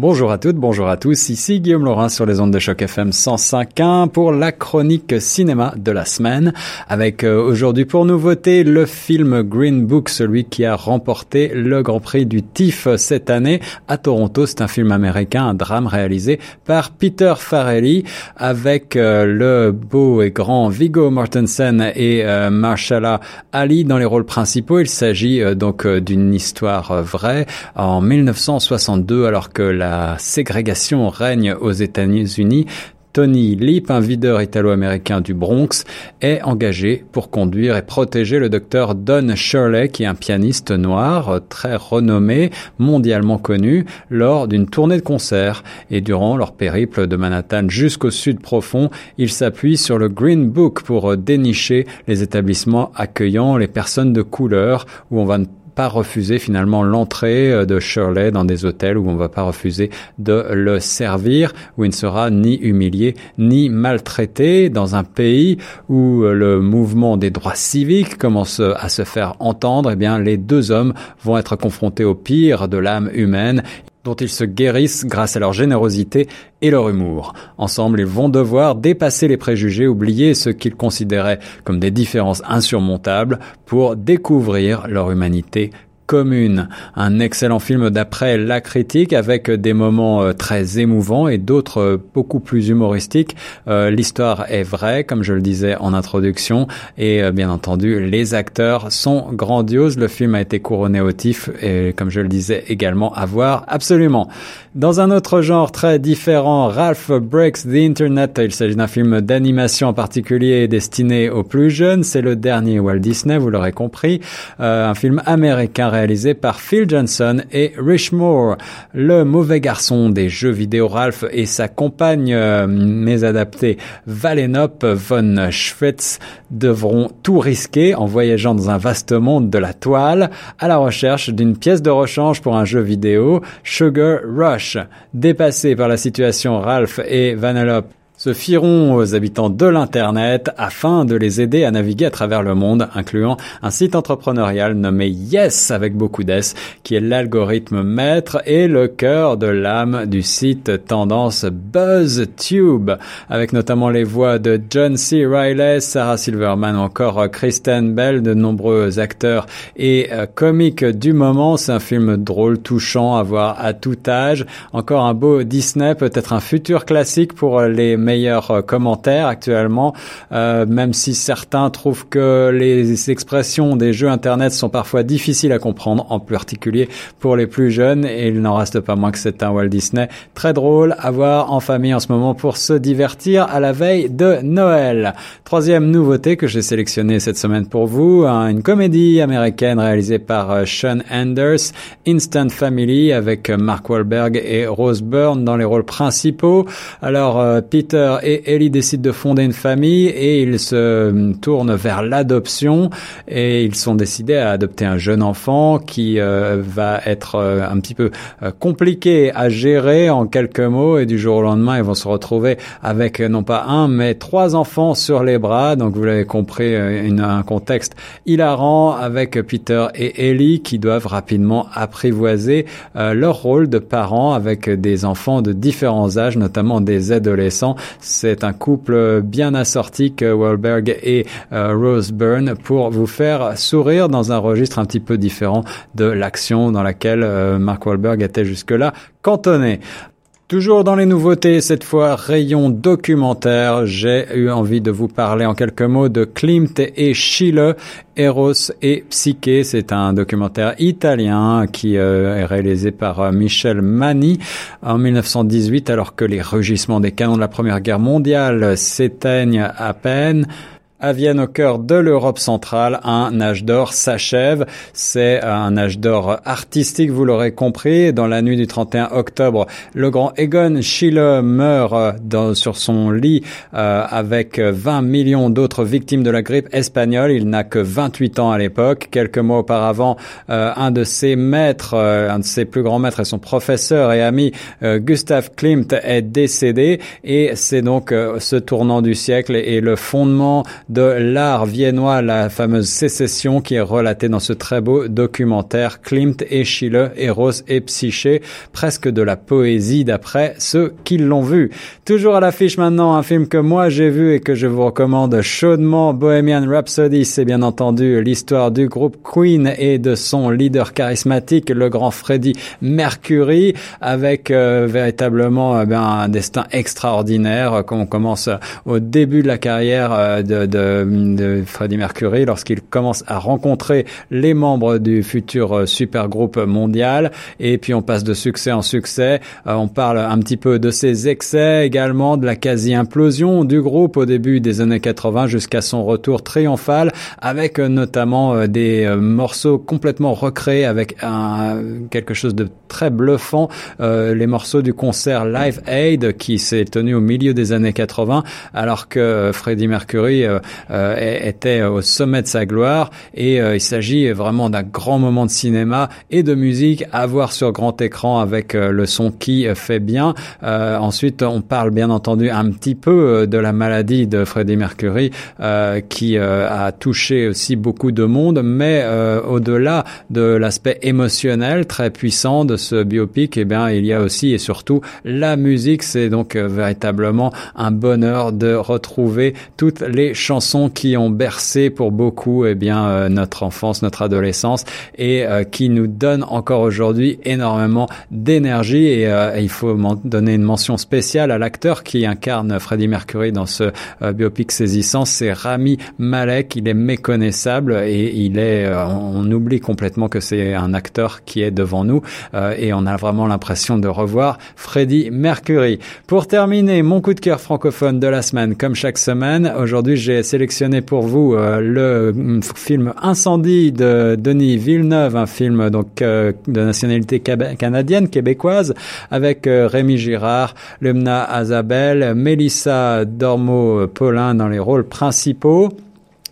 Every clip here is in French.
Bonjour à toutes, bonjour à tous, ici Guillaume Laurin sur les ondes de choc FM 105.1 pour la chronique cinéma de la semaine avec euh, aujourd'hui pour nouveauté le film Green Book, celui qui a remporté le Grand Prix du TIFF cette année à Toronto. C'est un film américain, un drame réalisé par Peter Farrelly avec euh, le beau et grand Viggo Mortensen et euh, Marshala Ali dans les rôles principaux. Il s'agit donc d'une histoire vraie en 1962 alors que la la ségrégation règne aux États-Unis, Tony Leap, un videur italo-américain du Bronx, est engagé pour conduire et protéger le docteur Don Shirley, qui est un pianiste noir très renommé, mondialement connu, lors d'une tournée de concert. Et durant leur périple de Manhattan jusqu'au sud profond, il s'appuie sur le Green Book pour dénicher les établissements accueillant les personnes de couleur, où on va pas refuser finalement l'entrée euh, de Shirley dans des hôtels où on va pas refuser de le servir, où il ne sera ni humilié ni maltraité. Dans un pays où euh, le mouvement des droits civiques commence à se faire entendre, eh bien les deux hommes vont être confrontés au pire de l'âme humaine dont ils se guérissent grâce à leur générosité et leur humour. Ensemble, ils vont devoir dépasser les préjugés, oublier ce qu'ils considéraient comme des différences insurmontables pour découvrir leur humanité commune. Un excellent film d'après la critique avec des moments euh, très émouvants et d'autres euh, beaucoup plus humoristiques. Euh, l'histoire est vraie, comme je le disais en introduction, et bien entendu, les acteurs sont grandioses. Le film a été couronné au TIFF et, comme je le disais également, à voir absolument. Dans un autre genre très différent, Ralph Breaks the Internet. Il s'agit d'un film d'animation en particulier destiné aux plus jeunes. C'est le dernier Walt Disney, vous l'aurez compris. un film américain réalisé par Phil Johnson et Rich Moore. Le mauvais garçon des jeux vidéo Ralph et sa compagne euh, mésadaptée Valenop von Schwitz devront tout risquer en voyageant dans un vaste monde de la toile à la recherche d'une pièce de rechange pour un jeu vidéo, Sugar Rush. Dépassés par la situation, Ralph et Vanellope se fieront aux habitants de l'Internet afin de les aider à naviguer à travers le monde, incluant un site entrepreneurial nommé Yes avec beaucoup d'S, qui est l'algorithme maître et le cœur de l'âme du site tendance BuzzTube, avec notamment les voix de John C. Riley, Sarah Silverman encore Kristen Bell, de nombreux acteurs et euh, comiques du moment. C'est un film drôle, touchant à voir à tout âge. Encore un beau Disney, peut-être un futur classique pour les meilleurs euh, commentaires actuellement, euh, même si certains trouvent que les expressions des jeux Internet sont parfois difficiles à comprendre, en particulier pour les plus jeunes, et il n'en reste pas moins que c'est un Walt Disney très drôle à voir en famille en ce moment pour se divertir à la veille de Noël. Troisième nouveauté que j'ai sélectionnée cette semaine pour vous, une comédie américaine réalisée par euh, Sean Anders, Instant Family, avec Mark Wahlberg et Rose Byrne dans les rôles principaux. Alors, Peter et Ellie décident de fonder une famille et ils se euh, tournent vers l'adoption et ils sont décidés à adopter un jeune enfant qui euh, va être euh, un petit peu compliqué à gérer en quelques mots et du jour au lendemain ils vont se retrouver avec non pas un mais trois enfants sur les bras. Donc vous l'avez compris une, un contexte hilarant avec Peter et Ellie qui doivent rapidement apprivoiser leur rôle de parents avec des enfants de différents âges notamment des adolescents c'est un couple bien assorti que Wahlberg et euh, Rose Byrne pour vous faire sourire dans un registre un petit peu différent de l'action dans laquelle euh, Mark Wahlberg était jusque-là cantonné. Toujours dans les nouveautés, cette fois rayon documentaire, j'ai eu envie de vous parler en quelques mots de Klimt et Schiele, Eros et Psyche. C'est un documentaire italien qui euh, est réalisé par euh, Michel Mani en 1918 alors que les rugissements des canons de la Première Guerre mondiale s'éteignent à peine. À Vienne, au cœur de l'Europe centrale, un âge d'or s'achève. C'est un âge d'or artistique, vous l'aurez compris. Dans la nuit du 31 octobre, le grand Egon Schiele meurt dans, sur son lit euh, avec 20 millions d'autres victimes de la grippe espagnole. Il n'a que 28 ans à l'époque. Quelques mois auparavant, euh, un de ses maîtres, euh, un de ses plus grands maîtres et son professeur et ami, Gustav Klimt, est décédé. Et c'est donc ce tournant du siècle et le fondement de l'art viennois, la fameuse sécession qui est relatée dans ce très beau documentaire Klimt et Schiele, Eros et Psyché, presque de la poésie d'après ceux qui l'ont vu. Toujours à l'affiche maintenant un film que moi j'ai vu et que je vous recommande chaudement, Bohemian Rhapsody, c'est bien entendu l'histoire du groupe Queen et de son leader charismatique, le grand Freddie Mercury, avec euh, véritablement euh, ben, un destin extraordinaire, comme on commence au début de la carrière euh, de, de, de Freddie Mercury, lorsqu'il commence à rencontrer les membres du futur super groupe mondial, et puis on passe de succès en succès, on parle un petit peu de ses excès, également de la quasi-implosion du groupe au début des années 80 jusqu'à son retour triomphal, avec notamment des morceaux complètement recréés avec un, quelque chose de très bluffant, euh, les morceaux du concert Live Aid qui s'est tenu au milieu des années 80, alors que Freddie Mercury euh, euh, était au sommet de sa gloire. Et il s'agit vraiment d'un grand moment de cinéma et de musique à voir sur grand écran avec le son qui fait bien. ensuite, on parle bien entendu un petit peu de la maladie de Freddie Mercury qui a touché aussi beaucoup de monde, mais au-delà de l'aspect émotionnel très puissant de ce biopic, eh bien, il y a aussi et surtout la musique. C'est donc euh, véritablement un bonheur de retrouver toutes les chansons qui ont bercé pour beaucoup, eh bien, euh, notre enfance, notre adolescence et euh, qui nous donnent encore aujourd'hui énormément d'énergie. Et, il faut donner une mention spéciale à l'acteur qui incarne Freddie Mercury dans ce biopic saisissant. C'est Rami Malek. Il est méconnaissable et il est, on oublie complètement que c'est un acteur qui est devant nous. Euh, et on a vraiment l'impression de revoir Freddie Mercury. Pour terminer, mon coup de cœur francophone de la semaine, comme chaque semaine, aujourd'hui j'ai sélectionné pour vous euh, le mm, film Incendie de Denis Villeneuve, un film donc euh, de nationalité canadienne, québécoise, avec Rémi Girard, Lumna Azabel, Mélissa Dormo-Paulin dans les rôles principaux.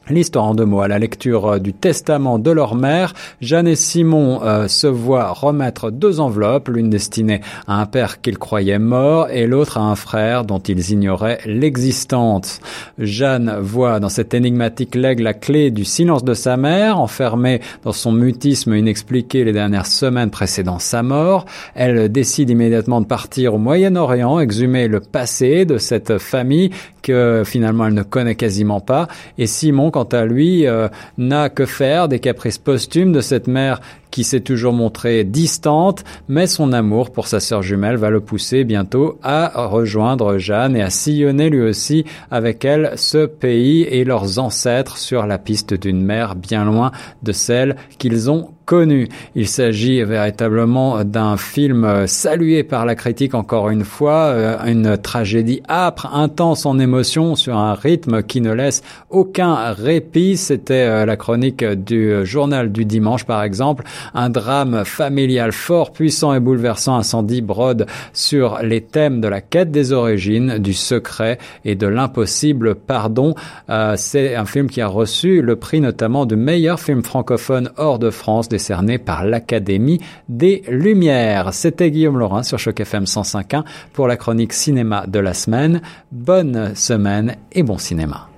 L'histoire en deux mots, à la lecture euh, du testament de leur mère, Jeanne et Simon euh, se voient remettre deux enveloppes, l'une destinée à un père qu'ils croyaient mort et l'autre à un frère dont ils ignoraient l'existence. Jeanne voit dans cette énigmatique legs la clé du silence de sa mère, enfermée dans son mutisme inexpliqué les dernières semaines précédant sa mort. Elle décide immédiatement de partir au Moyen-Orient, exhumer le passé de cette famille que finalement elle ne connaît quasiment pas. Et Simon, quant à lui, euh, n'a que faire des caprices posthumes de cette mère qui s'est toujours montrée distante, mais son amour pour sa sœur jumelle va le pousser bientôt à rejoindre Jeanne et à sillonner lui aussi avec elle ce pays et leurs ancêtres sur la piste d'une mer bien loin de celle qu'ils ont connu. Il s'agit véritablement d'un film salué par la critique encore une fois, euh, une tragédie âpre, intense en émotion sur un rythme qui ne laisse aucun répit. C'était euh, la chronique du journal du dimanche par exemple, un drame familial fort, puissant et bouleversant incendie brode sur les thèmes de la quête des origines, du secret et de l'impossible pardon. Euh, C'est un film qui a reçu le prix notamment de meilleur film francophone hors de France décerné par l'Académie des Lumières. C'était Guillaume Laurin sur Choc FM 105.1 pour la chronique cinéma de la semaine. Bonne semaine et bon cinéma.